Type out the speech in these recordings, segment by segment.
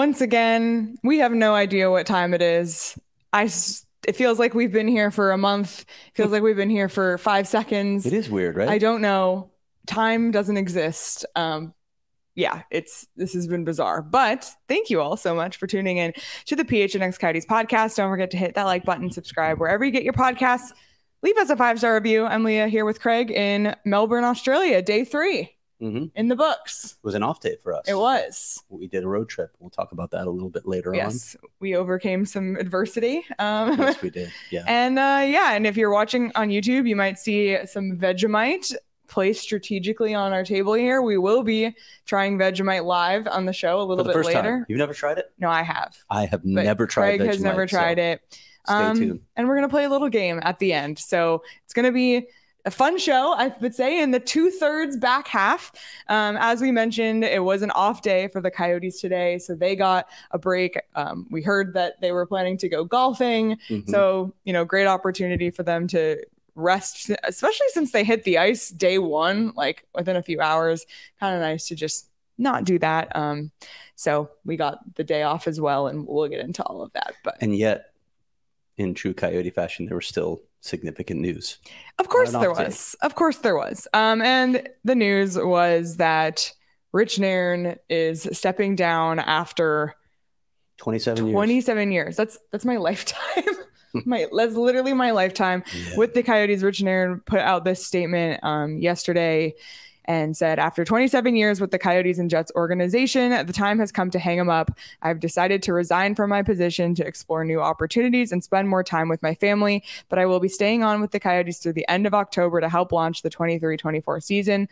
once again, we have no idea what time it I I it feels like we've been here for a month. It feels like we've been here for five seconds. It is weird, right? I don't know. Time doesn't exist. Um, yeah, it's this has been bizarre. But thank you all so much for tuning in to the PHNX Coyotes podcast. Don't forget to hit that like button, subscribe wherever you get your podcasts. Leave us a five star review. I'm Leah here with Craig in Melbourne, Australia, day three hmm in the books. was an off day for us. It was. We did a road trip. We'll talk about that a little bit later on. Yes, we overcame some adversity. Um. Yes, we did. Yeah. And uh, yeah, and if you're watching on YouTube, you might see some Vegemite placed strategically on our table here. We will be trying Vegemite live on the show a little bit later. time. You've never tried it? No, I have. I have But never tried Craig has never Vegemite, so tried it. Um, Stay tuned. And we're gonna play a little game at the end. So it's gonna be a fun show, I would say, in the two thirds back half. Um, as we mentioned, it was an off day for the Coyotes today, so they got a break. Um, we heard that they were planning to go golfing. Mhm. So, you know, great opportunity for them to rest, especially since they hit the ice day one, like within a few hours. Kind of nice to just not do that. Um, so we got the day off as well, and we'll get into all of that. But and yet, in true Coyote fashion, there were still significant news. of course there was. Of course there was. Um, and the news was that Rich Nairn is stepping down after 27 years. 27 years. That's that's my lifetime. my that's literally my lifetime. Yeah. with the Coyotes, Rich Nairn put out this statement um, yesterday and said, After 27 years with the Coyotes and Jets organization, the time has come to hang him up. I've decided to resign from my position to explore new opportunities and spend more time with my family, but I will be staying on with the Coyotes through the end of October to help launch the 23 24 season.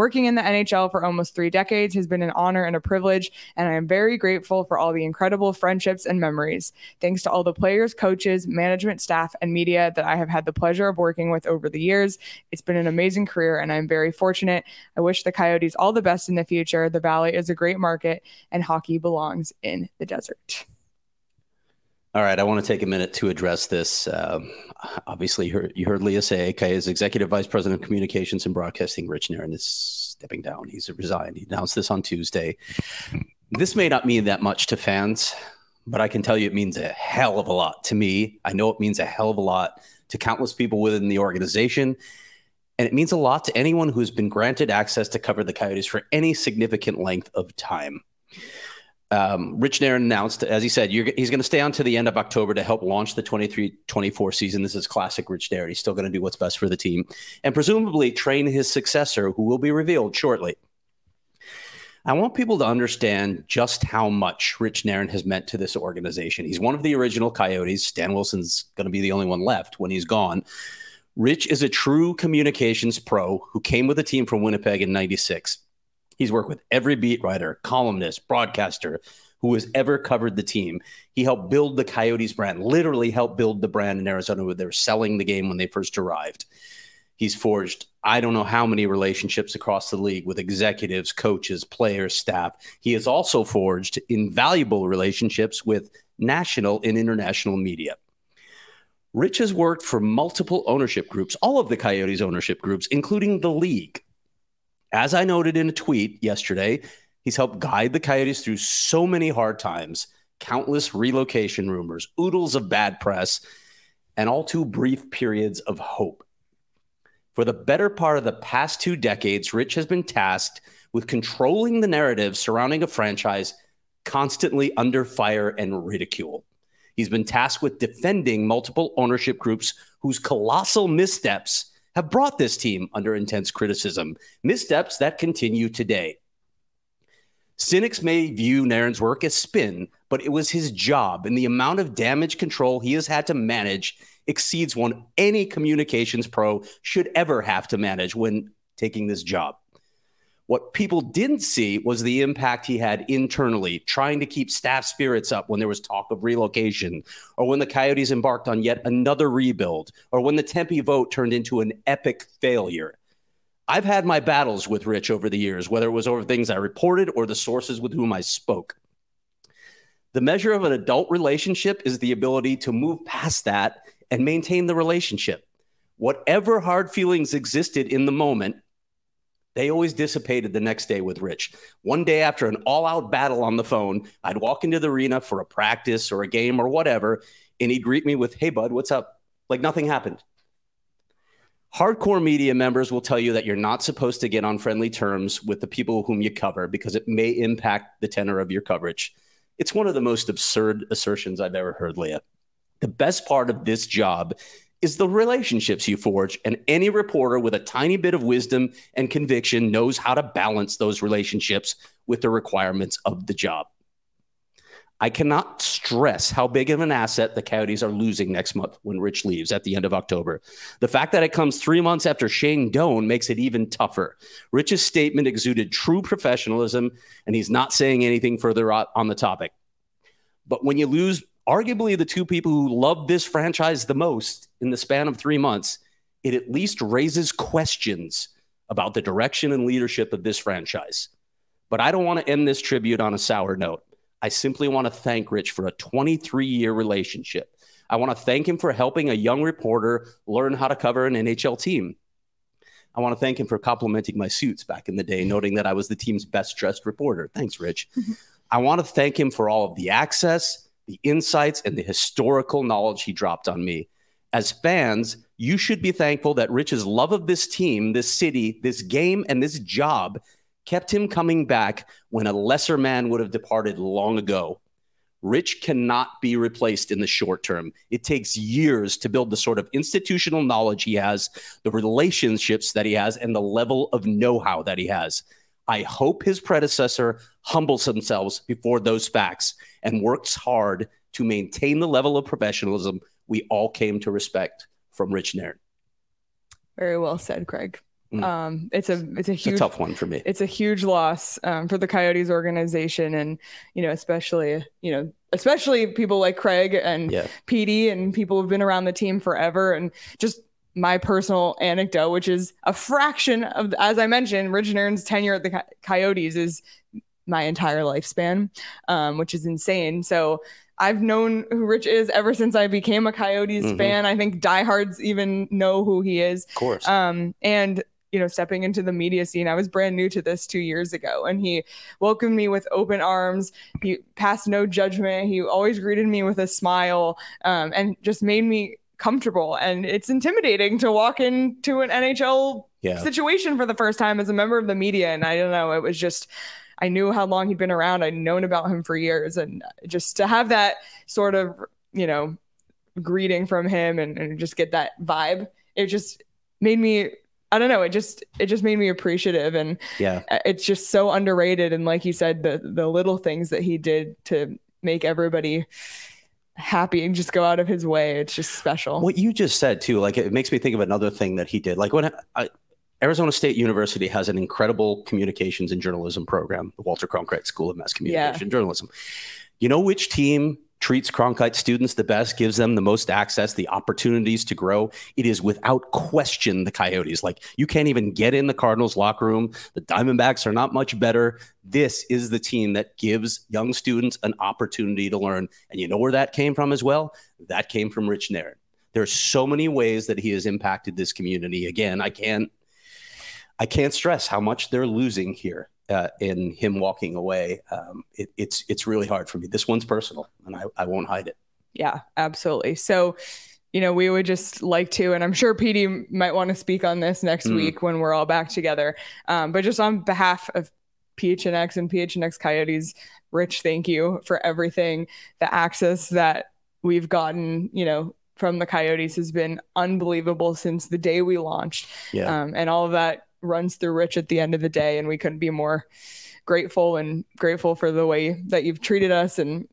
Working in the NHL for almost three decades has been an honor and a privilege, and I am very grateful for all the incredible friendships and memories. Thanks to all the players, coaches, management staff, and media that I have had the pleasure of working with over the years. It's been an amazing career, and I'm very fortunate. I wish the Coyotes all the best in the future. The Valley is a great market, and hockey belongs in the desert. All right, I want to take a minute to address this. Um, obviously, you heard, you heard Leah say, okay, as Executive Vice President of Communications and Broadcasting, Rich Nairn is stepping down. He's resigned. He announced this on Tuesday. This may not mean that much to fans, but I can tell you it means a hell of a lot to me. I know it means a hell of a lot to countless people within the organization. And it means a lot to anyone who's been granted access to cover the Coyotes for any significant length of time um, Rich Nairn announced, as he said, he's going to stay on to the end of October to help launch the 23 24 season. This is classic Rich Nairn. He's still going to do what's best for the team and presumably train his successor, who will be revealed shortly. I want people to understand just how much Rich Nairn has meant to this organization. He's one of the original Coyotes. Stan Wilson's going to be the only one left when he's gone. Rich is a true communications pro who came with the team from Winnipeg in 96. He's worked with every beat writer, columnist, broadcaster who has ever covered the team. He helped build the Coyotes brand, literally helped build the brand in Arizona where they were selling the game when they first arrived. He's forged, I don't know how many relationships across the league with executives, coaches, players, staff. He has also forged invaluable relationships with national and international media. Rich has worked for multiple ownership groups, all of the Coyotes ownership groups, including the league. As I noted in a tweet yesterday, he's helped guide the Coyotes through so many hard times, countless relocation rumors, oodles of bad press, and all too brief periods of hope. For the better part of the past two decades, Rich has been tasked with controlling the narrative surrounding a franchise constantly under fire and ridicule. He's been tasked with defending multiple ownership groups whose colossal missteps have brought this team under intense criticism, missteps that continue today. Cynics may view Nairn's work as spin, but it was his job, and the amount of damage control he has had to manage exceeds one any communications pro should ever have to manage when taking this job. What people didn't see was the impact he had internally, trying to keep staff spirits up when there was talk of relocation, or when the Coyotes embarked on yet another rebuild, or when the Tempe vote turned into an epic failure. I've had my battles with Rich over the years, whether it was over things I reported or the sources with whom I spoke. The measure of an adult relationship is the ability to move past that and maintain the relationship. Whatever hard feelings existed in the moment, They always dissipated the next day with Rich. One day after an all out battle on the phone, I'd walk into the arena for a practice or a game or whatever, and he'd greet me with, Hey, bud, what's up? Like nothing happened. Hardcore media members will tell you that you're not supposed to get on friendly terms with the people whom you cover because it may impact the tenor of your coverage. It's one of the most absurd assertions I've ever heard, Leah. The best part of this job is the relationships you forge, and any reporter with a tiny bit of wisdom and conviction knows how to balance those relationships with the requirements of the job. I cannot stress how big of an asset the Coyotes are losing next month when Rich leaves at the end of October. The fact that it comes three months after Shane Doan makes it even tougher. Rich's statement exuded true professionalism, and he's not saying anything further on the topic. But when you lose arguably the two people who love this franchise the most in the span of three months, it at least raises questions about the direction and leadership of this franchise. But I don't want to end this tribute on a sour note. I simply want to thank Rich for a 23 year relationship. I want to thank him for helping a young reporter learn how to cover an NHL team. I want to thank him for complimenting my suits back in the day, noting that I was the team's best dressed reporter. Thanks, Rich. I want to thank him for all of the access, the insights, and the historical knowledge he dropped on me. As fans, you should be thankful that Rich's love of this team, this city, this game, and this job kept him coming back when a lesser man would have departed long ago. Rich cannot be replaced in the short term. It takes years to build the sort of institutional knowledge he has, the relationships that he has, and the level of know how that he has. I hope his predecessor humbles themselves before those facts and works hard to maintain the level of professionalism we all came to respect from Rich Nairn. Very well said, Craig. Mm. Um, it's a it's a huge it's a tough one for me. It's a huge loss um, for the Coyotes organization, and you know, especially you know, especially people like Craig and yeah. PD and people who've been around the team forever, and just my personal anecdote, which is a fraction of, as I mentioned, Rich Nairn's tenure at the Coyotes is my entire lifespan, um, which is insane. So I've known who Rich is ever since I became a Coyotes mm-hmm. fan. I think diehards even know who he is. Of course. Um, and you know, stepping into the media scene. I was brand new to this two years ago, and he welcomed me with open arms. He passed no judgment. He always greeted me with a smile, um, and just made me comfortable. And it's intimidating to walk into an NHL yeah. situation for the first time as a member of the media. And I don't know, it was just. I knew how long he'd been around. I'd known about him for years. And just to have that sort of, you know, greeting from him and, and just get that vibe, it just made me I don't know. It just it just made me appreciative, and yeah, uh, it's just so underrated. And like you said, the the little things that he did to make everybody happy and just go out of his way, it's just special. What you just said too, like it makes me think of another thing that he did. Like when I, Arizona State University has an incredible communications and journalism program, the Walter Cronkite School of Mass Communication yeah. Journalism. You know which team treats Cronkite students the best, gives them the most access, the opportunities to grow, it is without question the Coyotes. Like you can't even get in the Cardinals locker room. The Diamondbacks are not much better. This is the team that gives young students an opportunity to learn. And you know where that came from as well? That came from Rich Nairn. There's so many ways that he has impacted this community. Again, I can't I can't stress how much they're losing here uh, in him walking away, um, it, it's it's really hard for me. This one's personal, and I, I won't hide it. Yeah, absolutely. So, you know, we would just like to, and I'm sure PD might want to speak on this next mm. week when we're all back together. Um, but just on behalf of PHNX and PHNX Coyotes, Rich, thank you for everything. The access that we've gotten, you know, from the Coyotes has been unbelievable since the day we launched. Yeah. Um, and all of that runs through Rich at the end of the day, and we couldn't be more grateful and grateful for the way that you've treated us, and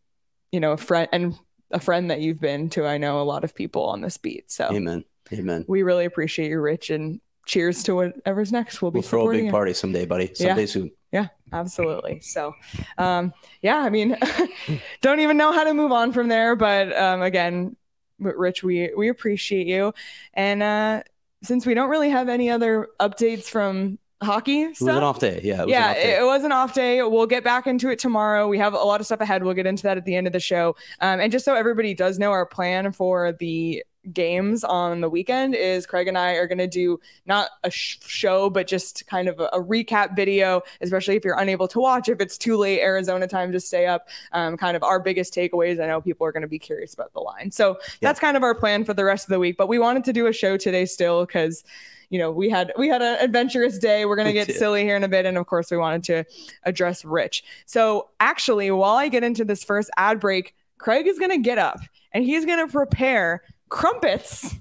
you know, a friend and a friend that you've been to. I know a lot of people on this beat. So, amen, amen. We really appreciate you, Rich, and cheers to whatever's next. We'll be we'll throw a big party someday, buddy. Someday yeah. soon. Yeah, absolutely. So, um, yeah, I mean, don't even know how to move on from there, but um, again, Rich, we we appreciate you, and uh, since we don't really have any other updates from hockey stuff. It was an off day. Yeah. It yeah. It, it, was an off day. We'll get back into it tomorrow. We have a lot of stuff ahead. We'll get into that at the end of the show. Um, and just so everybody does know our plan for the games on the weekend is Craig and I are going to do not a sh- show, but just kind of a, a, recap video, especially if you're unable to watch, if it's too late Arizona time to stay up. Um, kind of our biggest takeaways. I know people are going to be curious about the line. So yeah. that's kind of our plan for the rest of the week. But we wanted to do a show today still because you know we had we had an adventurous day we're going to get silly here in a bit and of course we wanted to address rich so actually while i get into this first ad break craig is going to get up and he's going to prepare crumpets,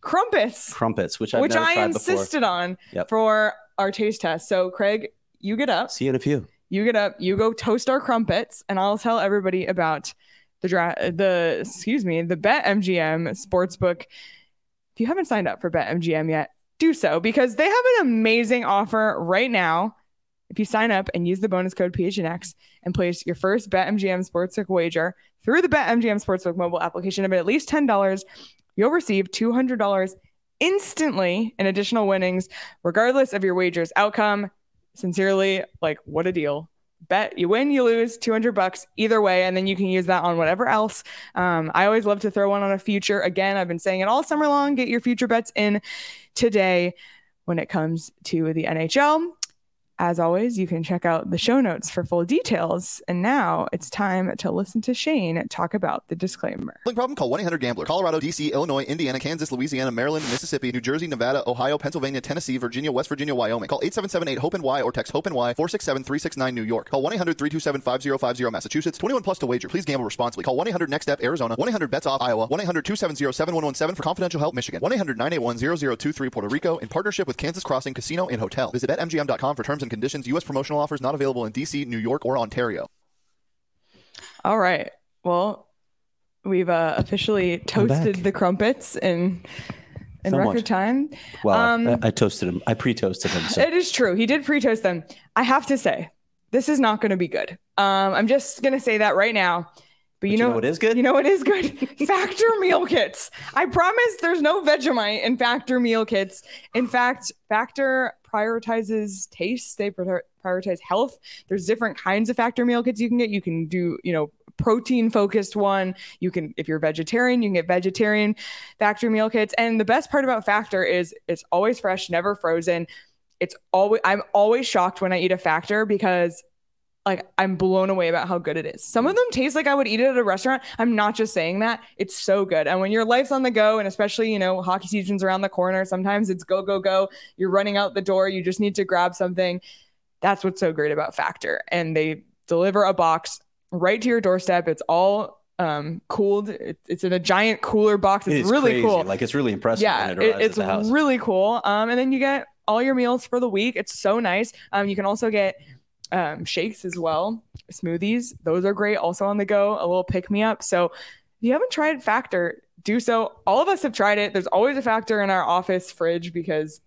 crumpets, crumpets, which which I insisted before. on yep. for our taste test. So, Craig, you get up. See you in a few. You get up. You go toast our crumpets, and I'll tell everybody about the draft. The excuse me, the Bet MGM sportsbook. If you haven't signed up for Bet MGM yet, do so because they have an amazing offer right now. If you sign up and use the bonus code PHNX and place your first BetMGM Sportsbook wager through the BetMGM Sportsbook mobile application of at least $10, you'll receive $200 instantly in additional winnings, regardless of your wager's outcome. Sincerely, like, what a deal. Bet you win, you lose 200 bucks either way, and then you can use that on whatever else. Um, I always love to throw one on a future. Again, I've been saying it all summer long. Get your future bets in today when it comes to the NHL. As always, you can check out the show notes for full details. And now it's time to listen to Shane talk about the disclaimer. Problem? Call 1-800-GAMBLER. Colorado, D.C., Illinois, Indiana, Kansas, Louisiana, Maryland, Mississippi, New Jersey, Nevada, Ohio, Pennsylvania, Tennessee, Virginia, West Virginia, Wyoming. Call 877-8-HOPE-NY or text HOPE-NY 467-369 New York. Call 1-800-327-5050 Massachusetts. 21 plus to wager. Please gamble responsibly. Call 1-800-NEXT-STEP Arizona. 1-800-BETS-OFF Iowa. 1-800-270-7117 for confidential help Michigan. 1-800-981-0023 Puerto Rico in partnership with Kansas Crossing Casino and Hotel. Visit BetMGM.com for terms and conditions. U.S. promotional offers not available in D.C., New York, or Ontario. All right. Well, we've uh, officially toasted the crumpets in in so record much. time. Well, um, I, I, toasted them. I pre-toasted them. So. It is true. He did pre-toast them. I have to say, this is not going to be good. Um, I'm just going to say that right now. But you, know, you know what is good? You know what is good? Factor meal kits. I promise there's no Vegemite in Factor meal kits. In fact, Factor prioritizes taste. They prioritize health. There's different kinds of Factor meal kits you can get. You can do, you know, protein focused one. You can, if you're vegetarian, you can get vegetarian Factor meal kits. And the best part about Factor is it's always fresh, never frozen. It's always, I'm always shocked when I eat a Factor because like I'm blown away about how good it is. Some of them taste like I would eat it at a restaurant. I'm not just saying that. It's so good. And when your life's on the go, and especially, you know, hockey season's around the corner, sometimes it's go, go, go. You're running out the door. You just need to grab something. That's what's so great about Factor. And they deliver a box right to your doorstep. It's all um, cooled. It, it's in a giant cooler box. It's really crazy. cool. Like it's really impressive. Yeah, it it, it's really cool. Um, and then you get all your meals for the week. It's so nice. Um, you can also get um, shakes as well, smoothies. Those are great. Also on the go, a little pick me up. So if you haven't tried Factor, do so. All of us have tried it. There's always a Factor in our office fridge because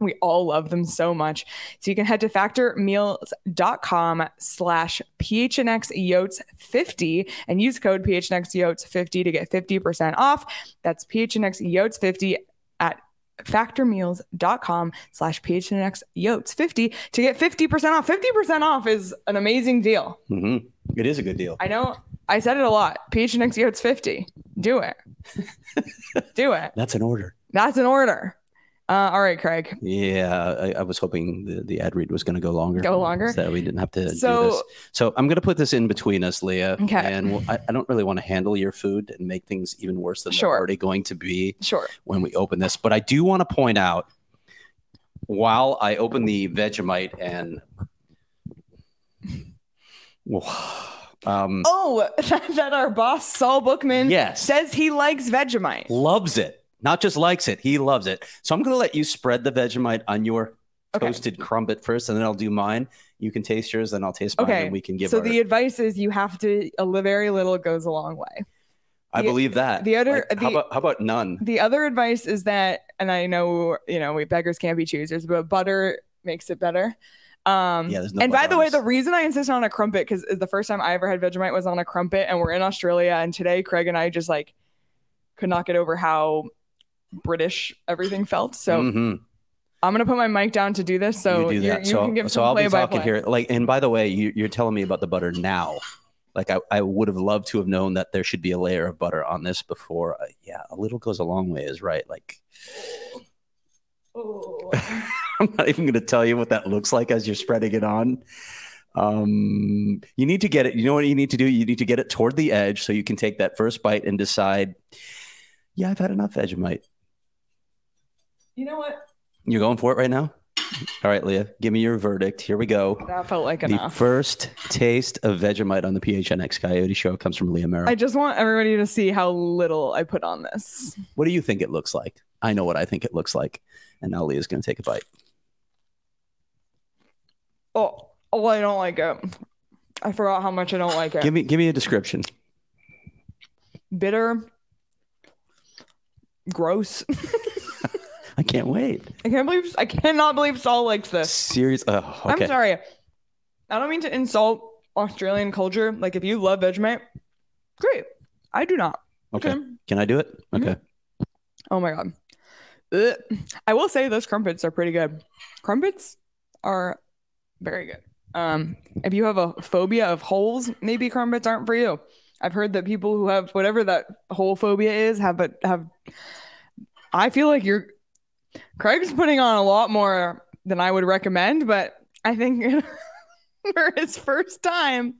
we all love them so much. So you can head to factormeals.com slash phnxyotes50 and use code phnxyotes50 to get 50% off. That's phnxyotes50 at factormeals.com slash phnx yotes 50 to get 50% off. 50% off is an amazing deal. Mm-hmm. it is a good deal. I know. I said it a lot. Phnx yotes 50 do it. Do it. That's an order. That's an order uh, all right, Craig. Yeah, I, I was hoping the, the ad read was going to go longer. Go longer, so we didn't have to so, do this. So I'm going to put this in between us, Leah. Okay. And we'll, I, I, don't really want to handle your food and make things even worse than sure. they're already going to be. Sure. When we open this, but I do want to point out while I open the Vegemite and. Um, oh, that our boss Saul Bookman yes. says he likes Vegemite. Loves it. Not just likes it, he loves it. So I'm going to let you spread the Vegemite on your okay. toasted crumpet first, and then I'll do mine. You can taste yours, then I'll taste mine, okay. and we can give. So our... the advice is you have to a very little goes a long way. I the, believe that. The other, like, the, how about how about none? The other advice is that, and I know you know we beggars can't be choosers, but butter makes it better. Um, yeah, no and by the way, the reason I insist on a crumpet because the first time I ever had Vegemite was on a crumpet, and we're in Australia, and today Craig and I just like could not get over how British everything felt. So mm-hmm. I'm gonna put my mic down to do this. So you, do that. you so, can give so I'll be talking here. Like, and by the way, you, you're telling me about the butter now. Like I, I would have loved to have known that there should be a layer of butter on this before. Uh, yeah, a little goes a long way is right. Like Oh. I'm not even going to tell you what that looks like as you're spreading it on. Um, you need to get it. You know what you need to do? You need to get it toward the edge so you can take that first bite and decide, yeah, I've had enough Vegemite. You know what? You're going for it right now? All right, Leah, give me your verdict. Here we go. That felt like The enough. first taste of Vegemite on the PHNX Coyote Show comes from Leah Merrill. I just want everybody to see how little I put on this. what do you think it looks like? I know what I think it looks like. And now Leah's going to take a bite. Oh, oh, I don't like it. I forgot how much I don't like it. Give me give me a description. Bitter, gross. I can't wait. I can't believe I cannot believe Saul likes this. Serious. Oh, okay. I'm sorry. I don't mean to insult Australian culture. Like if you love Vegemite, great. I do not. Okay. Okay. Can I do it? Okay. Oh my god. Ugh. I will say those crumpets are pretty good. Crumpets are very good. Um, if you have a phobia of holes, maybe crumpets aren't for you. I've heard that people who have whatever that hole phobia is have but have. I feel like you're Craig's putting on a lot more than I would recommend, but I think for his first time.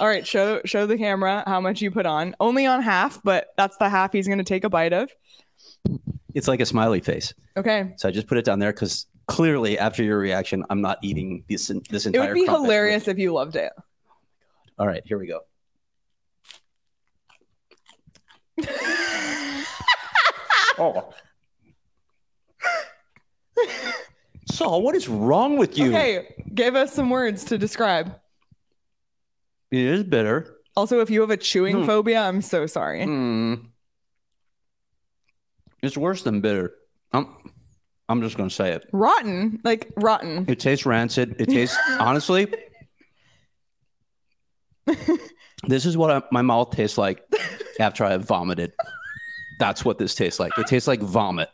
All right, show show the camera how much you put on. Only on half, but that's the half he's going to take a bite of. It's like a smiley face. Okay. So I just put it down there because clearly, after your reaction, I'm not eating this this It entire. would be crumpet. hilarious if you loved it. All right, here we go. oh. Saul, what is wrong with you? Okay, give us some words to describe. It is bitter. Also, if you have a chewing Hmm. phobia, I'm so sorry. Mm. It's worse than bitter. I'm, I'm just going to say it. Rotten, like rotten. It tastes rancid. It tastes, honestly, this is what I, my mouth tastes like after I have vomited. That's what this tastes like. It tastes like vomit.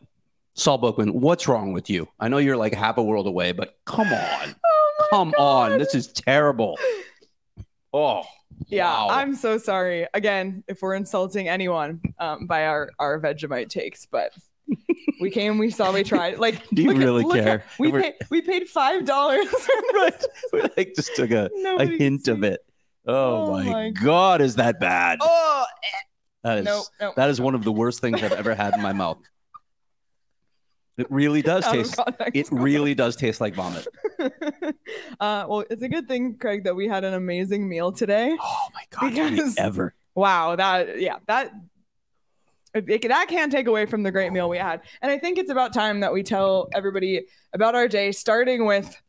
Saul Bookman, what's wrong with you? I know you're like half a world away, but come on. Oh Come God. on. This is terrible. Oh, Yeah, wow. I'm so sorry. Again, if we're insulting anyone um, by our our Vegemite takes, but we came, we saw, we tried. Like, Do you look really look care? we We're- paid we paid five dollars. right. We like just took a, a Nobody hint of it. Oh, Oh my, my God, is that bad? Oh that is no, no. that is one of the worst things I've ever had in my mouth. It really does taste. It really does taste like vomit. uh, well, it's a good thing, Craig, that we had an amazing meal today. Oh my god! Because- ever. Wow, that yeah, that it, that can't take away from the great meal we had. And I think it's about time that we tell everybody about our day, starting with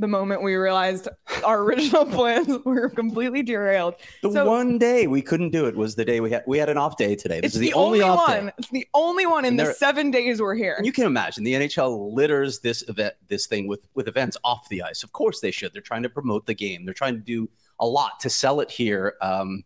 the moment we realized our original plans were completely derailed. The So- one day we couldn't do it was the day we had we had an off day today. This is the, the, only, off one. day. It's the only one in And the there- seven days we're here. And you can imagine the NHL litters this event, this thing with with events off the ice. Of course they should. They're trying to promote the game. They're trying to do a lot to sell it here. Um,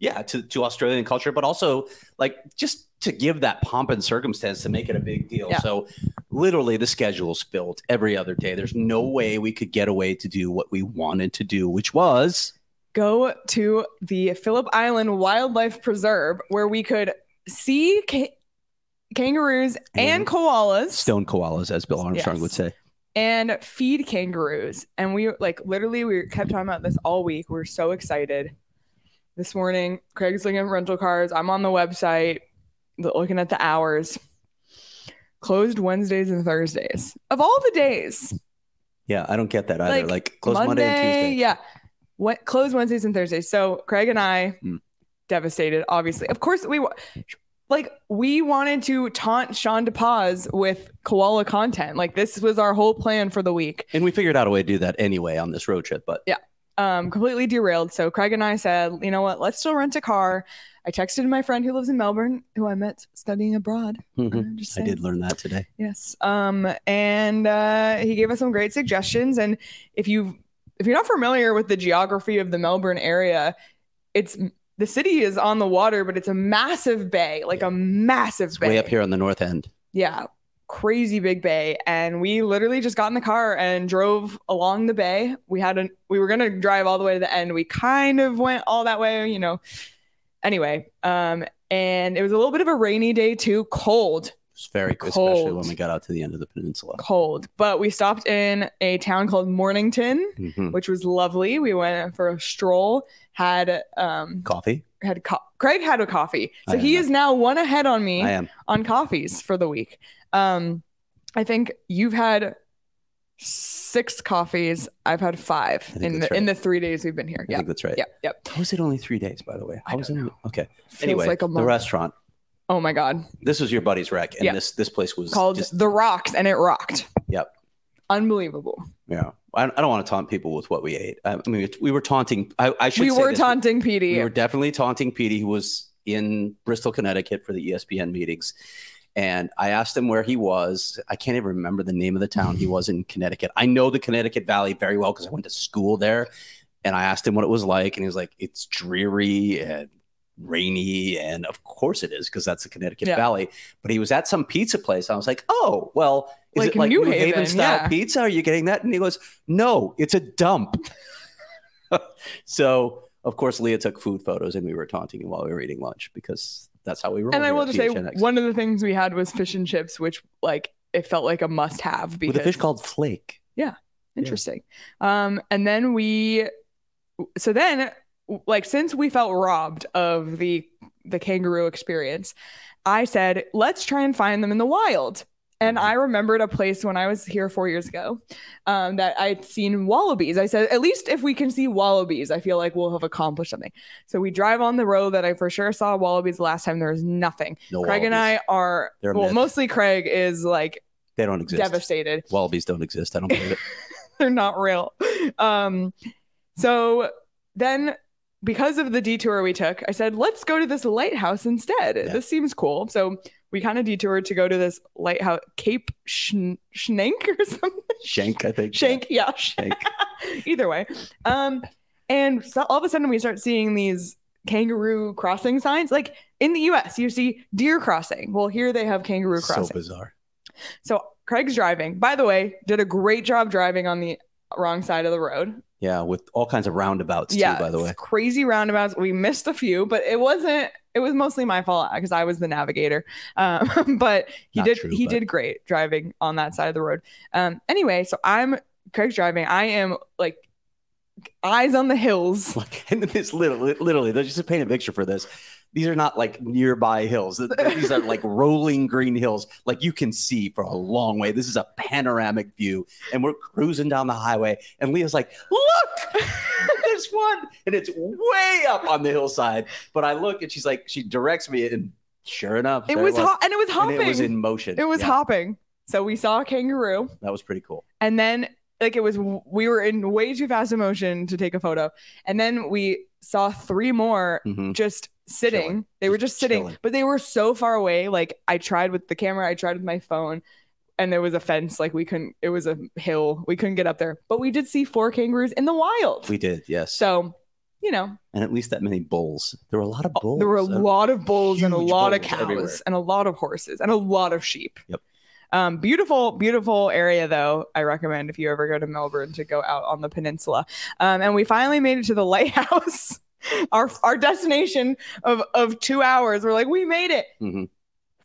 yeah, to, to Australian culture, but also like just to give that pomp and circumstance to make it a big deal. Yeah. So literally the schedule's filled every other day. There's no way we could get away to do what we wanted to do, which was Go to the Phillip Island Wildlife Preserve where we could see ca- kangaroos and And koalas. stone koalas, as Bill Armstrong Yes. would say. and feed kangaroos. And we like literally we kept talking about this all week. We are so excited. This morning, Craig's looking at rental cars. I'm on the website looking at the hours. Closed Wednesdays and Thursdays. Of all the days. Yeah, I don't get that either. Like, Like, close Monday, and Tuesday. Yeah. What closed Wednesdays and Thursdays. So Craig and I Hmm. devastated, obviously. Of course, we like we wanted to taunt Sean DePaz with koala content. Like this was our whole plan for the week. And we figured out a way to do that anyway on this road trip. But um, completely derailed. So Craig and I said, you know what? Let's still rent a car. I texted my friend who lives in Melbourne, who I met studying abroad. Mhm. Uh, I did learn that today. Yes. Um, and uh, he gave us some great suggestions. And if you if you're not familiar with the geography of the Melbourne area, it's the city is on the water, but it's a massive bay, like a massive It's bay. way up here on the north end. Yeah. Crazy big bay and we literally just got in the car and drove along the bay we had a we were going to drive all the way to the end we kind of went all that way you know anyway um and it was a little bit of a rainy day too cold It's very cool, especially when we got out to the end of the peninsula. cold but we stopped in a town called mornington Mhm. which was lovely we went for a stroll had um Coffee? had co- craig had a coffee so he not. is now one ahead on me I am. on coffees for the week. Um, I think you've had six coffees. I've had five in the in the three days we've been here. I Yeah, think that's right. Yeah, yep. How was it only three days, by the way? I was it? Okay. Feels Anyway, like a the restaurant. Oh my god, This was your buddy's wreck, and Yeah. this this place was called just the Rocks, and it rocked. Yep. Unbelievable. yeah. I, I don't want to taunt people with what we ate. I, I mean, we were taunting. I, I should. We were this. taunting Petey. We were definitely taunting Petey, who was in Bristol, Connecticut for the ESPN meetings. And I asked him where he was. I can't even remember the name of the town he was in Connecticut. I know the Connecticut Valley very well because I went to school there. And I asked him what it was like. And he was like, it's dreary and rainy. And of course it is because that's the Connecticut Yeah. Valley. But he was at some pizza place. I was like, oh, well, is Like it like New New Haven, Haven, style yeah. pizza? Are you getting that? And he goes, no, it's a dump. so of course Leah took food photos and we were taunting him while we were eating lunch because that's how we roll. and I will just say PHNX. one of the things we had was fish and chips, which like it felt like a must have because with a fish called flake. Yeah, interesting. Um, and then we, so then, like, since we felt robbed of the the kangaroo experience, I said, let's try and find them in the wild. And. I remembered a place when I was here four years ago um, that I'd seen wallabies. I said, at least if we can see wallabies, I feel like we'll have accomplished something. So we drive on the road that I for sure saw wallabies last time. There was nothing. No Craig and I are, They're well, myth. mostly Craig is like They don't exist. devastated. Wallabies don't exist. I don't believe it. they're not real. Um, so then because of the detour we took, I said, let's go to this lighthouse instead. Yeah. This seems cool. So we kind of detoured to go to this lighthouse, Cape Schn- Schnank or something. Shank, I think. Shank, yeah. Shank. Either way. Um, and so all of a sudden we start seeing these kangaroo crossing signs. Like in the US, you see deer crossing. Well, here they have kangaroo crossing. So bizarre. So Craig's driving. By the way, did a great job driving on the wrong side of the road. Yeah, with all kinds of roundabouts yeah, too, by the way. crazy roundabouts. We missed a few, but it wasn't. It was mostly my fault because I was the navigator. Um, but he Not did. true, he but- did great driving on that side of the road. Um, anyway, so I'm Craig's driving. I am like eyes on the hills. Like, and this literally, literally, just paint a picture for this. These are not like nearby hills. Th- th- These are like rolling green hills, like you can see for a long way. This is a panoramic view, and we're cruising down the highway. And Leah's like, "Look, there's one," and it's way up on the hillside. But I look, and she's like, she directs me, and sure enough, It there was hot, and it was and hopping. it was in motion. It was Yeah, hopping. So we saw a kangaroo. That was pretty cool. and then like it was we were in way too fast of motion to take a photo and then we saw three more Mhm. just sitting Chilling. they were Just sitting chilling. but they were so far away like i tried with the camera i tried with my phone and there was a fence like we couldn't it was a hill we couldn't get up there but we did see four kangaroos in the wild We did, yes. so you know and at least that many bulls. There were a lot of bulls. Oh, there were a Uh, lot of bulls and a lot of cows everywhere. and a lot of horses and a lot of sheep. Yep. Um, beautiful, beautiful area though. I recommend if you ever go to Melbourne to go out on the peninsula. Um, and we finally made it to the lighthouse, our our destination of of two hours. We're like, we made it. Mhm.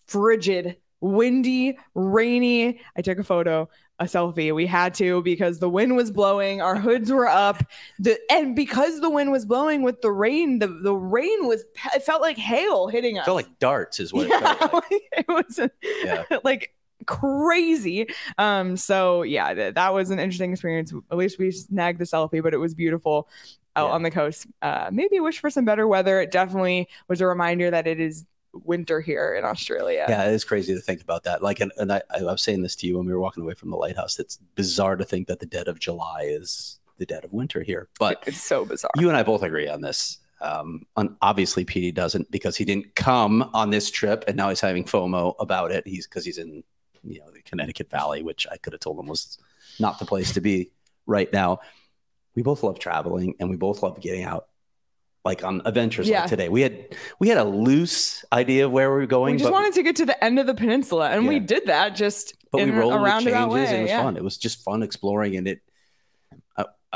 Frigid, windy, rainy. I took a photo, a selfie. We had to because the wind was blowing, our hoods were up. The and because the wind was blowing with the rain, the, the rain was it felt like hail hitting us. It felt like darts, is what it yeah, felt like. it was Yeah. like crazy. Um, so yeah, th- that was an interesting experience. At least we snagged the selfie, but it was beautiful out Yeah. on the coast. Uh, maybe wish for some better weather. It definitely was a reminder that it is winter here in Australia. Yeah, it is crazy to think about that. Like, and, and I, I was saying this to you when we were walking away from the lighthouse. It's bizarre to think that the dead of July is the dead of winter here. But it's so bizarre. you and I both agree on this. Um, on, obviously, PD doesn't because he didn't come on this trip, and now he's having FOMO about it. He's because he's in, you know, the Connecticut Valley, which I could have told him was not the place to be right now. We both love traveling, and we both love getting out like on adventures Yeah. like today. We had we had a loose idea of where we were going, we just wanted to get to the end of the peninsula, and we did that just but we rolled a with changes way. and it was yeah. fun. It was just fun exploring and it.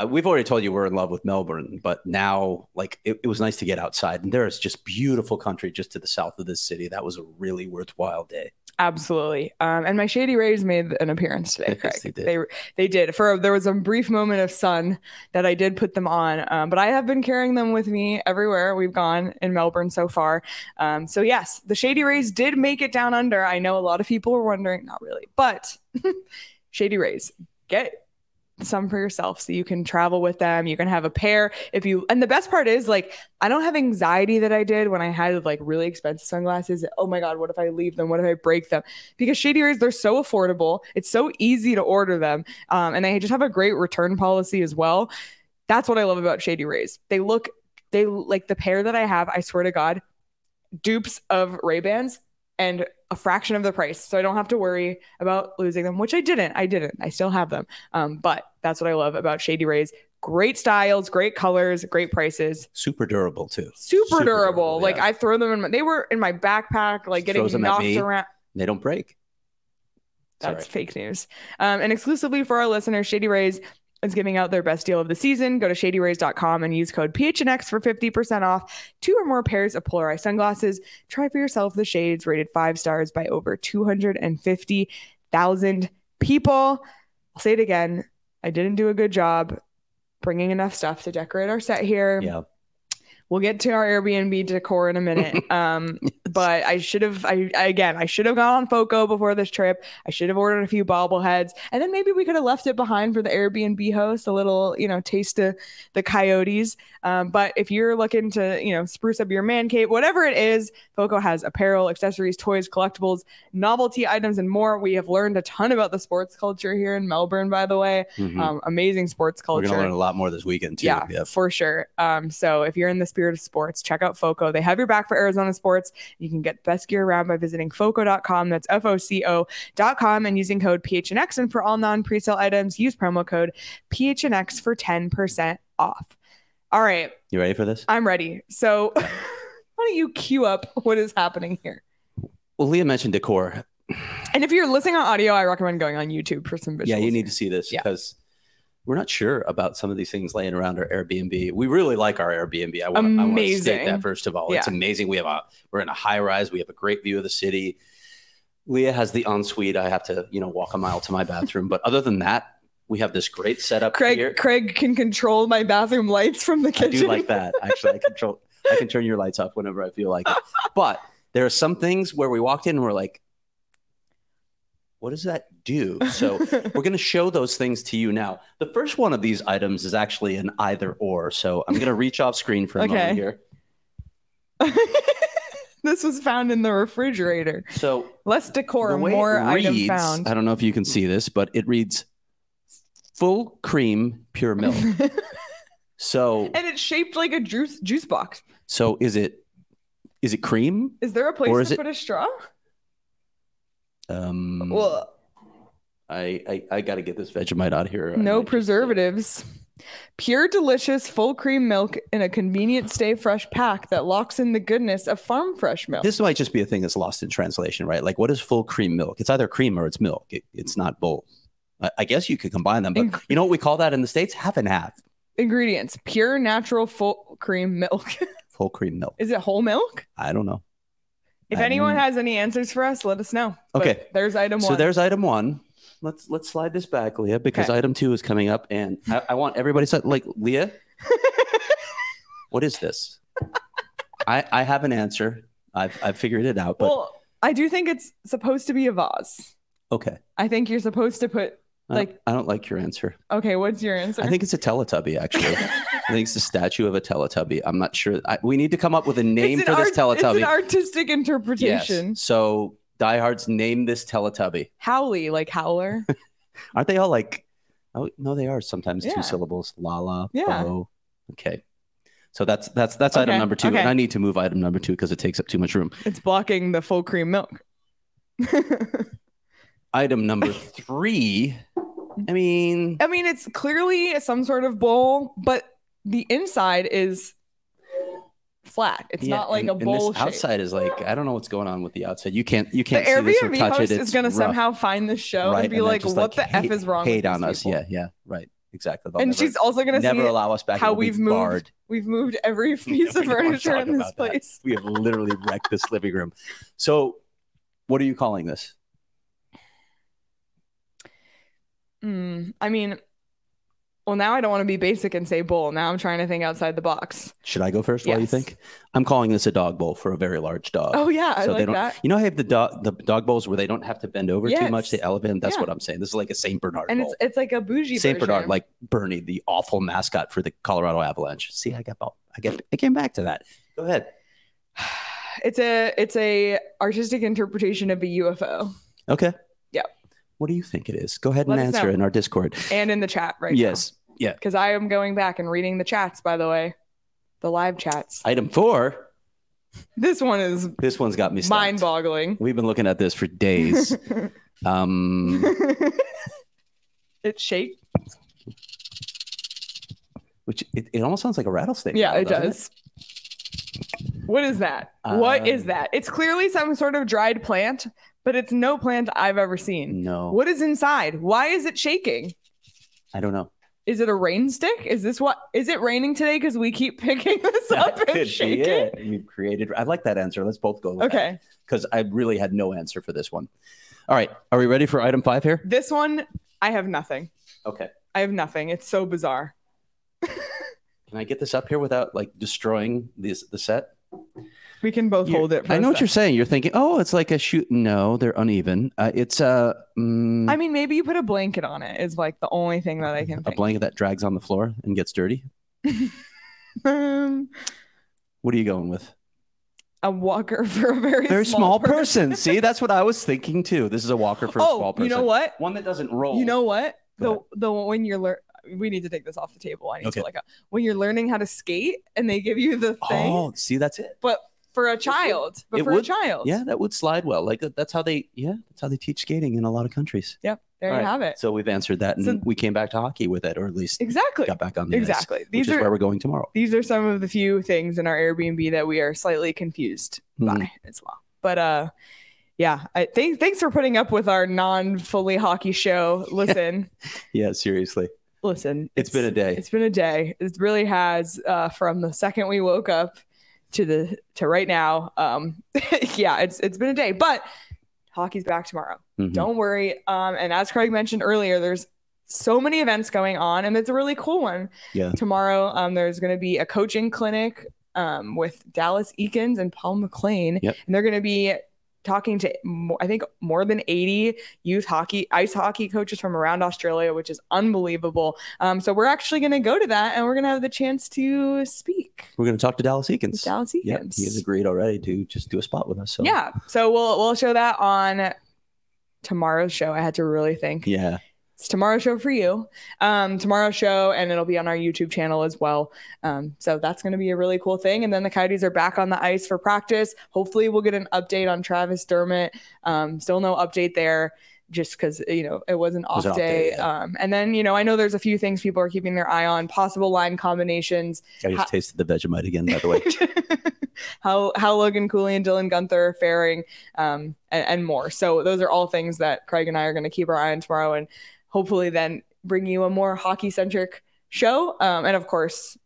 Uh, we've already told you we're in love with Melbourne, but now like it, it was nice to get outside and there is just beautiful country just to the south of this city. That was a really worthwhile day. Absolutely. Um, and my Shady Rays made an appearance today, Yes, they did. They they did. For there was a brief moment of sun that I did put them on, um, but I have been carrying them with me everywhere we've gone in Melbourne so far. Um, so yes, the Shady Rays did make it down under. I know a lot of people were wondering, not really, but Shady Rays get some for yourself so you can travel with them you can have a pair. If you and the best part is like i don't have anxiety that i did when i had like really expensive sunglasses. Oh my god what if i leave them? What if i break them? Because shady rays they're so affordable. It's so easy to order them. Um, and they just have a great return policy as well. That's what i love about shady rays. They look they like the pair that i have i swear to god dupes of ray bans and a fraction of the price so i don't have to worry about losing them which i didn't i didn't i still have them um, but that's what i love about shady rays great styles great colors great prices Super durable too. super, Super durable. durable, like yeah. i throw them in my, they were in my backpack like getting Throws them at knocked around They don't break. that's Sorry. fake news. Um, and exclusively for our listeners, Shady Rays is giving out their best deal of the season. Go to shadyrays.com and use code PHNX for 50% off two or more pairs of polarized sunglasses. Try for yourself the shades rated five stars by over 250,000 people. I'll say it again. I didn't do a good job bringing enough stuff to decorate our set here. Yeah. We'll get to our Airbnb decor in a minute. Um, but I should have, I, I again, I should have gone on Foco before this trip. I should have ordered a few bobbleheads, and then maybe we could have left it behind for the Airbnb host, a little, you know, taste of the coyotes. Um, but if you're looking to, you know, spruce up your man cave, whatever it is, Foco has apparel, accessories, toys, collectibles, novelty items, and more. We have learned a ton about the sports culture here in Melbourne, by the way. Mhm. Um, amazing sports culture. We're gonna learn a lot more this weekend too. Yeah, Yeah. for sure. Um, so if you're in the spirit of sports, check out FOCO. They have your back for Arizona sports. You can get best gear around by visiting FOCO.com. That's F O C O.com and using code PHNX. And for all non presale items, use promo code PHNX for 10% off. All right, You ready for this? I'm ready. So why don't you cue up what is happening here? Well, Leah mentioned decor. And if you're listening on audio, I recommend going on YouTube for some visuals. Yeah, you need to see this because we're not sure about some of these things laying around our Airbnb. We really like our Airbnb. I want, I want to state that first of all. It's amazing. We have a we're in a high rise. We have a great view of the city. Leah has the ensuite. I have to, you know, walk a mile to my bathroom. But other than that, we have this great setup Craig, here. Craig can control my bathroom lights from the kitchen. I do like that. Actually, I control. I can turn your lights off whenever I feel like it. But there are some things where we walked in and we're like, "What does that do?" So we're going to show those things to you now. The first one of these items is actually an either or. So I'm going to reach off screen for a Okay. moment here. this was found in the refrigerator. So Less decor, more item found. I don't know if you can see this, but it reads full cream pure milk. so and it's shaped like a juice juice box. so is it is it cream? Is there a place to it- put a straw? Um, Well, I I, I got to get this Vegemite out of here. No preservatives. Pure, delicious, full cream milk in a convenient stay fresh pack that locks in the goodness of farm fresh milk. This might just be a thing that's lost in translation, right? Like, what is full cream milk? It's either cream or it's milk. It, it's not both. I, I guess you could combine them, but you know what we call that in the states? Half and half. Ingredients: pure, natural, full cream milk. Full cream milk. Is it whole milk? I don't know. If I- anyone has any answers for us, let us know. But Okay. there's item So one. there's item one. Let's let's slide this back, Leah, because Okay. item two is coming up, and I, I want everybody to like Leah. what is this? I I have an answer. I've I've figured it out, but well, I do think it's supposed to be a vase. okay. I think you're supposed to put. I don't- Like- I don't like your answer. Okay, what's your answer? I think it's a Teletubby, actually. I think it's the statue of a Teletubby. I'm not sure. I, we need to come up with a name for an this art- It's Teletubby. an artistic interpretation. Yes. So diehards name this Teletubby. Howley, like howler. Aren't they all like? Oh no, they are sometimes Yeah. two syllables. Lala. Yeah. Bo. Okay. So that's that's that's item number two, okay. and I need to move item number two because it takes up too much room. it's blocking the full cream milk. Item number three. I mean, I mean, it's clearly some sort of bowl, but the inside is flat. It's Yeah, not like and- a and bowl this shape. outside is like I don't know what's going on with the outside. You can't you can't see this or Airbnb touch host it. is going to somehow find this show right and be then like, "What the f is wrong hate with on us? people?" Yeah, yeah, right, exactly. They'll and never, she's also going to never see allow us back. how we've moved barred. we've moved every piece of furniture in this place. We have literally wrecked this living room. So, what are you calling this? Mm, I mean, well, now I don't want to be basic and say bowl. Now I'm trying to think outside the box. Should I go first? What do you think I'm calling this a dog bowl for a very large dog. Oh yeah, I so they don't. that. You know, I have the dog the dog bowls where they don't have to bend over too much. Yes. They elevate. That's Yeah. what I'm saying. This is like a Saint Bernard And bowl. it's it's like a bougie Saint Bernard, like Bernie, the awful mascot for the Colorado Avalanche. See, I got I get I came back to that. Go ahead. it's a it's a artistic interpretation of a UFO. Okay. What do you think it is? Go ahead and Let us answer know. in our Discord. And in the chat right now. yes. Yeah. Because I am going back and reading the chats, by the way. The live chats. Item four. This one is This one's got me mind boggling. We've been looking at this for days. um, it shakes. which it, it almost sounds like a rattlesnake. Yeah, now, it does. What is that? what is Um, that? It's clearly some sort of dried plant, but it's no plant I've ever seen. No, What is inside? Why is it shaking? I don't know. Is it a rain stick? Is this what? Is it raining today? Because we keep picking this up That and could be shaking. it. We've created. I like that answer. Let's both go. with Okay, Because I really had no answer for this one. All right. Are we ready for item five here? this one I have nothing. Okay. I have nothing. It's so bizarre. Can I get this up here without like destroying this the set? We can both You're- hold it. For I a know what you're saying. You're thinking, oh, it's like a shoot. No, they're uneven. Uh, it's a mm, I mean, maybe you put a blanket on it. Is like the only thing that I can a think. blanket that drags on the floor and gets dirty. Um, What are you going with? a walker for a very Very small, person. See, that's what I was thinking too. This is a walker for a oh, small person. you know what? One that doesn't roll. You know what? Go The the when you're we need to take this off the table. I need Okay. to like when you're learning how to skate and they give you the thing, Oh, see, that's it. but for a child, but it for would- a child, Yeah, that would slide well. Like that's how they. Yeah, that's how they teach skating in a lot of countries. Yep, there All you right, have it. So we've answered that, and So- we came back to hockey with it, or at least Exactly, got back on the ice, exactly. which These is are where we're going tomorrow. these are some of the few things in our Airbnb that we are slightly confused Mhm. by as well. But uh, yeah, I think thanks for putting up with our non fully hockey show. Listen, Yeah, seriously, listen, it's been a day. It's been a day. It really has uh, from the second we woke up to the to right now. Um, yeah, it's it's been a day, but hockey's back tomorrow. Mhm. Don't worry. Um, and as Craig mentioned earlier, there's so many events going on, and it's a really cool one. Yeah. Tomorrow, um, there's going to be a coaching clinic um, with Dallas Eakins and Paul MacLean, Yep. and they're going to be talking to I think more than 80 youth hockey ice hockey coaches from around Australia, which is unbelievable. Um, so we're actually going to go to that, and we're going to have the chance to speak We're going to talk to Dallas Eakins. Dallas Yeah, Eakins. he has agreed already to just do a spot with us. So Yeah, so we'll we'll show that on tomorrow's show. I had to really think. yeah, It's tomorrow's show for you. Um, tomorrow's show, and it'll be on our YouTube channel as well. Um, so that's going to be a really cool thing. And then the Coyotes are back on the ice for practice. Hopefully, we'll get an update on Travis Dermott. Um, still no update there. Just because you know it was an off, was an day, day, yeah. um, and then you know I know there's a few things people are keeping their eye on, possible line combinations, I just Ha- tasted the Vegemite again, by the way. how how Logan Cooley and Dylan Guenther are faring, um, and, and more. So those are all things that Craig and I are going to keep our eye on tomorrow, and hopefully then bring you a more hockey centric show. Um, and of course,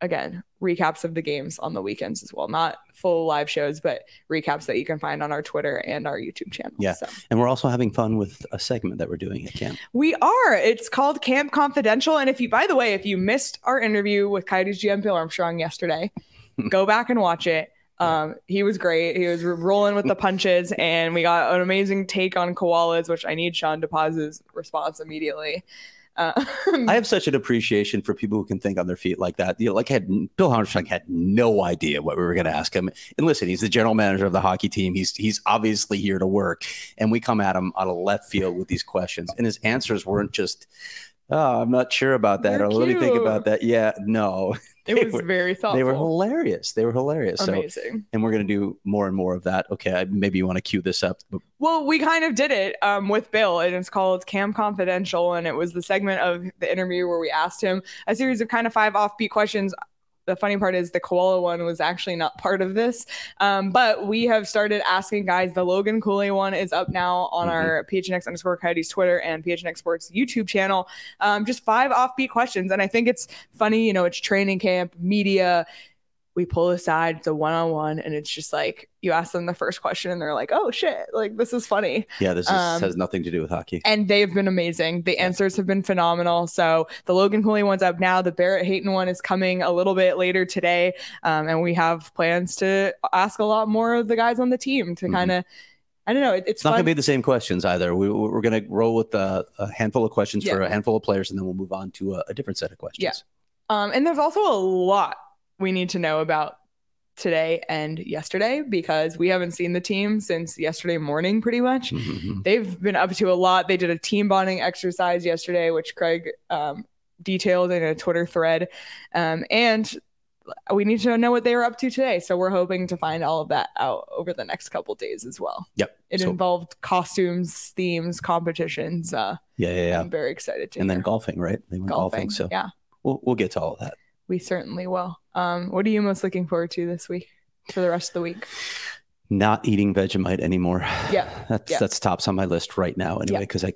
again, recaps of the games on the weekends as well. Not full live shows, but recaps that you can find on our Twitter and our YouTube channel. Yeah. So. and we're also having fun with a segment that we're doing at camp. We are. It's called Camp Confidential. And if you, by the way, if you missed our interview with Coyotes GM Bill Armstrong yesterday, go back and watch it. Um, he was great. He was rolling with the punches, and we got an amazing take on koalas, which I need Sean DePaz's response immediately. Uh, I have such an appreciation for people who can think on their feet like that. You know, like had Bill Armstrong had no idea what we were going to ask him. And listen, he's the general manager of the hockey team. He's he's obviously here to work, and we come at him out of left field with these questions, and his answers weren't just. Oh, I'm not sure about that. They're or let me think about that. Yeah, no, it they was were- very thoughtful. they were hilarious. They were hilarious. So, amazing. and we're going to do more and more of that. Okay, maybe you want to cue this up. Well, we kind of did it um, with Bill, and it's called Camp Confidential, and it was the segment of the interview where we asked him a series of kind of five offbeat questions the funny part is the koala one was actually not part of this. Um, but we have started asking guys. The Logan Cooley one is up now on Mhm. our PHNX underscore Coyotes Twitter and PHNX Sports YouTube channel. Um, just five offbeat questions. And I think it's funny, you know, it's training camp, media. We pull aside, it's a one on one, and it's just like you ask them the first question and they're like, oh shit, like this is funny Yeah, this is, Um, has nothing to do with hockey. and they've been amazing. The answers have been phenomenal. So the Logan Cooley one's up now. The Barrett Hayton one is coming a little bit later today, um, and we have plans to ask a lot more of the guys on the team to Mhm. kind of. I don't know. It, it's It's not going to be the same questions either. We, we're going to roll with a, a handful of questions for a handful of players, and then we'll move on to a, a different set of questions. Yeah. Um, and there's also a lot we need to know about today and yesterday because we haven't seen the team since yesterday morning, pretty much. Mhm. They've been up to a lot. They did a team bonding exercise yesterday, which Craig um, detailed in a Twitter thread. Um, and we need to know what they were up to today. So we're hoping to find all of that out over the next couple days as well. Yep. It So- involved costumes, themes, competitions. Uh, Yeah, yeah, yeah. I'm very excited to And then golfing, right? They went golfing. golfing. so Yeah, we'll, we'll get to all of that. We certainly will. Um, what are you most looking forward to this week for the rest of the week? Not eating Vegemite anymore. Yeah. That's Yeah. that's tops on my list right now anyway Yeah. because I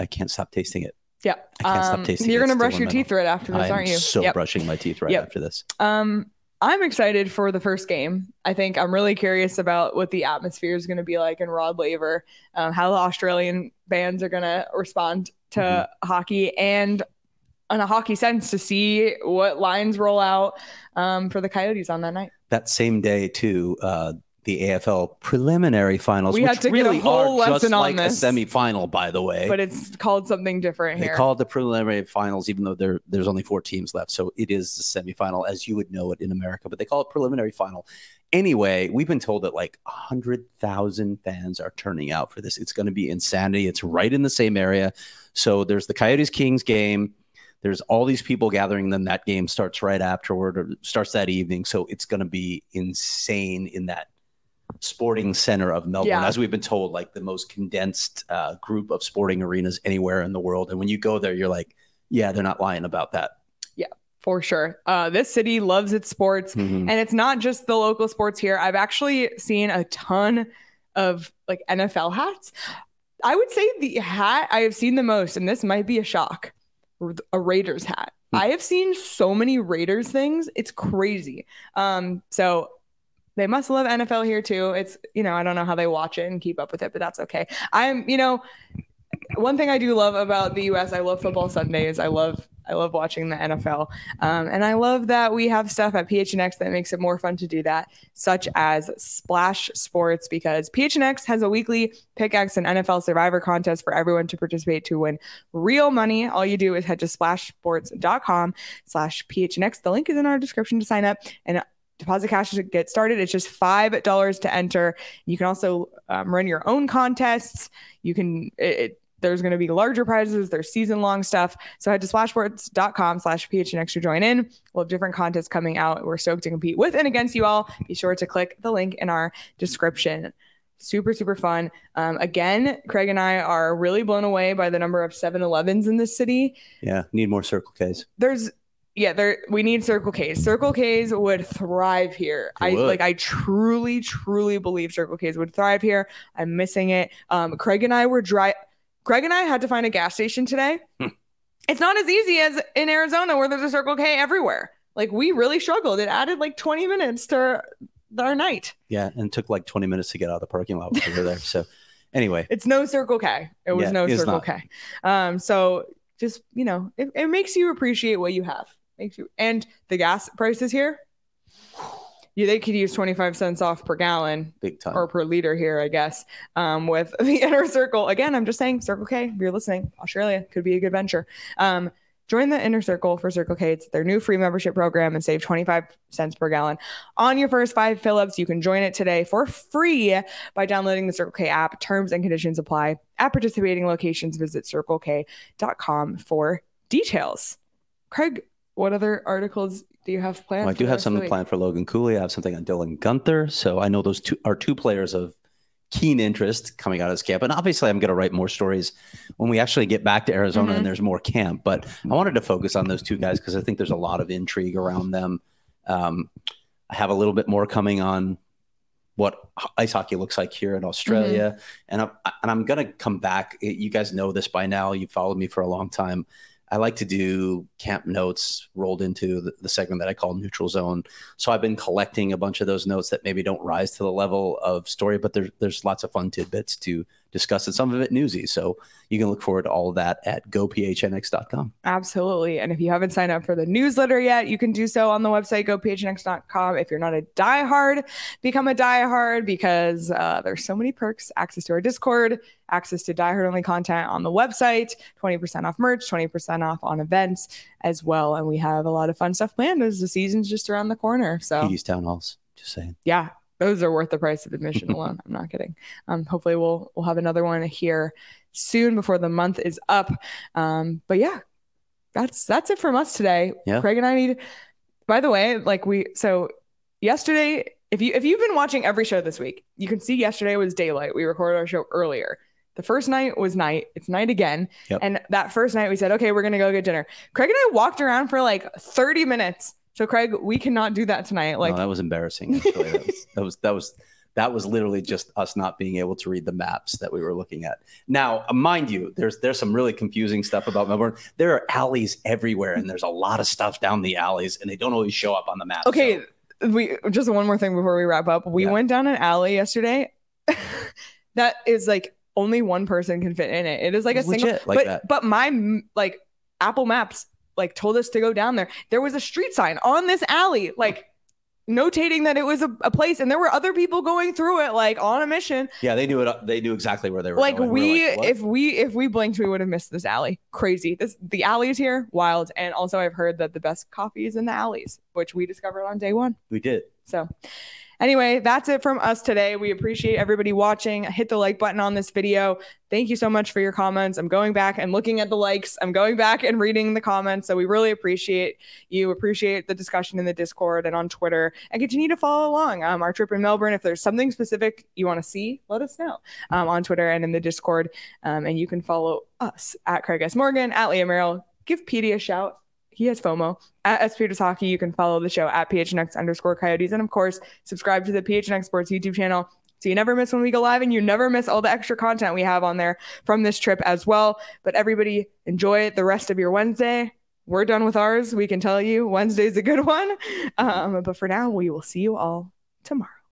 I can't stop tasting it. Yeah. I can't stop Um, tasting You're it. going to It's brush your teeth right after this, I'm aren't you? so Yep. brushing my teeth right Yep. after this. Um, I'm excited for the first game. I think I'm really curious about what the atmosphere is going to be like in Rod Laver, um, how the Australian bands are going to respond to Mm-hmm. hockey, and in a hockey sense, to see what lines roll out um, for the Coyotes on that night. That same day too, uh, the AFL preliminary finals, We which had to get a really are just on like this. a semifinal, by the way. But it's called something different They here. call it the preliminary finals, even though there there's only four teams left. So it is the semifinal, as you would know it in America, but they call it preliminary final. Anyway, we've been told that like a hundred thousand fans are turning out for this. It's going to be insanity. It's right in the same area. So there's the Coyotes Kings game. There's all these people gathering. Then that game starts right afterward, or starts that evening. So it's going to be insane in that sporting center of Melbourne, Yeah. as we've been told, like the most condensed uh, group of sporting arenas anywhere in the world. And when you go there, you're like, yeah, they're not lying about that. Yeah, for sure. Uh, this city loves its sports. Mhm. And it's not just the local sports here. I've actually seen a ton of like NFL hats. I would say the hat I have seen the most, and this might be a shock, a Raiders hat. Hmm. I have seen so many Raiders things. It's crazy. Um, so they must love NFL here too. It's, you know, I don't know how they watch it and keep up with it, but that's okay. I'm, you know, one thing I do love about the US, I love football Sundays. I love I love watching the NFL. Um, and I love that we have stuff at PHNX that makes it more fun to do that, such as Splash Sports, because PHNX has a weekly pickaxe and NFL Survivor contest for everyone to participate to win real money. All you do is head to splashsports.com slash PHNX. The link is in our description to sign up and deposit cash to get started. It's just $5 to enter. You can also um, run your own contests. You can, it there's going to be larger prizes. There's season long stuff. So head to splashsports.com slash PHNX to join in. We'll have different contests coming out. We're stoked to compete with and against you all. Be sure to click the link in our description. Super, super fun. Um, again, Craig and I are really blown away by the number of 7 Elevens in this city. Yeah, need more Circle Ks. There's, yeah, there we need Circle K's. Circle K's would thrive here. They I would. like I truly, truly believe Circle K's would thrive here. I'm missing it. Um, Craig and I were dry. Craig and I had to find a gas station today. Hmm. It's not as easy as in Arizona where there's a Circle K everywhere. Like we really struggled. It added like 20 minutes to our night. Yeah, and took like 20 minutes to get out of the parking lot were there. So anyway, It's no Circle K. It was Yeah, no Circle not. K. Um, so just you know, it, it makes you appreciate what you have. Makes you and the gas prices here. Yeah, they could use 25 cents off per gallon big time. or per liter here, I guess. Um, with the inner circle. Again, I'm just saying, Circle K, if you're listening, Australia could be a good venture. Um, join the inner circle for Circle K. It's their new free membership program and save 25 cents per gallon on your first five fill ups. You can join it today for free by downloading the Circle K app. Terms and conditions apply. At participating locations, visit circlek.com for details. Craig, what other articles do you have planned? Well, I do have rest of the something planned for Logan Cooley. I have something on Dylan Guenther. So I know those two are two players of keen interest coming out of this camp. And obviously, I'm going to write more stories when we actually get back to Arizona Mhm. and there's more camp. But I wanted to focus on those two guys because I think there's a lot of intrigue around them. Um, I have a little bit more coming on what ice hockey looks like here in Australia, mm-hmm. and I'm and I'm gonna come back. You guys know this by now. You've followed me for a long time. I like to do camp notes rolled into the, the, segment that I call neutral zone. So I've been collecting a bunch of those notes that maybe don't rise to the level of story, but there's there's lots of fun tidbits to discuss and some of it newsy. So you can look forward to all of that at gophnx.com. Absolutely. And if you haven't signed up for the newsletter yet, you can do so on the website, gophnx.com. If you're not a diehard, become a diehard because uh, there's so many perks, access to our Discord, access to diehard only content on the website, 20% off merch, 20% off on events as well. And we have a lot of fun stuff planned as the season's just around the corner. So town halls, just saying. Yeah, those are worth the price of admission alone. I'm not kidding. Um, hopefully we'll we'll have another one here soon before the month is up. Um, but yeah, that's that's it from us today. Yeah. Craig and I need. By the way, like we so yesterday, if you if you've been watching every show this week, you can see yesterday was daylight. We recorded our show earlier. The first night was night. It's night again. Yep. And that first night we said, okay, we're gonna go get dinner. Craig and I walked around for like 30 minutes so Craig, we cannot do that tonight. Like no, that was embarrassing. Actually, that, was, that was that was that was literally just us not being able to read the maps that we were looking at. Now, uh, mind you, there's there's some really confusing stuff about Melbourne. There are alleys everywhere, and there's a lot of stuff down the alleys, and they don't always show up on the map. Okay, so. we just one more thing before we wrap up. We yeah. went down an alley yesterday that is like only one person can fit in it. It is like it's a single, like but that. but my like Apple Maps like told us to go down there. There was a street sign on this alley, like notating that it was a, a, place and there were other people going through it like on a mission. Yeah they knew it they knew exactly where they were like going. we, we like, if we if we blinked we would have missed this alley. Crazy. This the alleys here wild. And also i've heard that the best coffee is in the alleys which we discovered on day one. We did. So Anyway, that's it from us today. We appreciate everybody watching. Hit the like button on this video. Thank you so much for your comments. I'm going back and looking at the likes. I'm going back and reading the comments. So we really appreciate you. Appreciate the discussion in the Discord and on Twitter, and continue to follow along. Um, our trip in Melbourne. If there's something specific you want to see, let us know um, on Twitter and in the Discord. Um, and you can follow us at Craig S. Morgan, at Leah Merrill. Give Petey a shout he has FOMO at SPHS Hockey. You can follow the show at PHNX underscore Coyotes. And of course, subscribe to the PHNX Sports YouTube channel so you never miss when we go live and you never miss all the extra content we have on there from this trip as well. But everybody enjoy the rest of your Wednesday. We're done with ours. We can tell you Wednesday's a good one. Um, but for now, we will see you all tomorrow.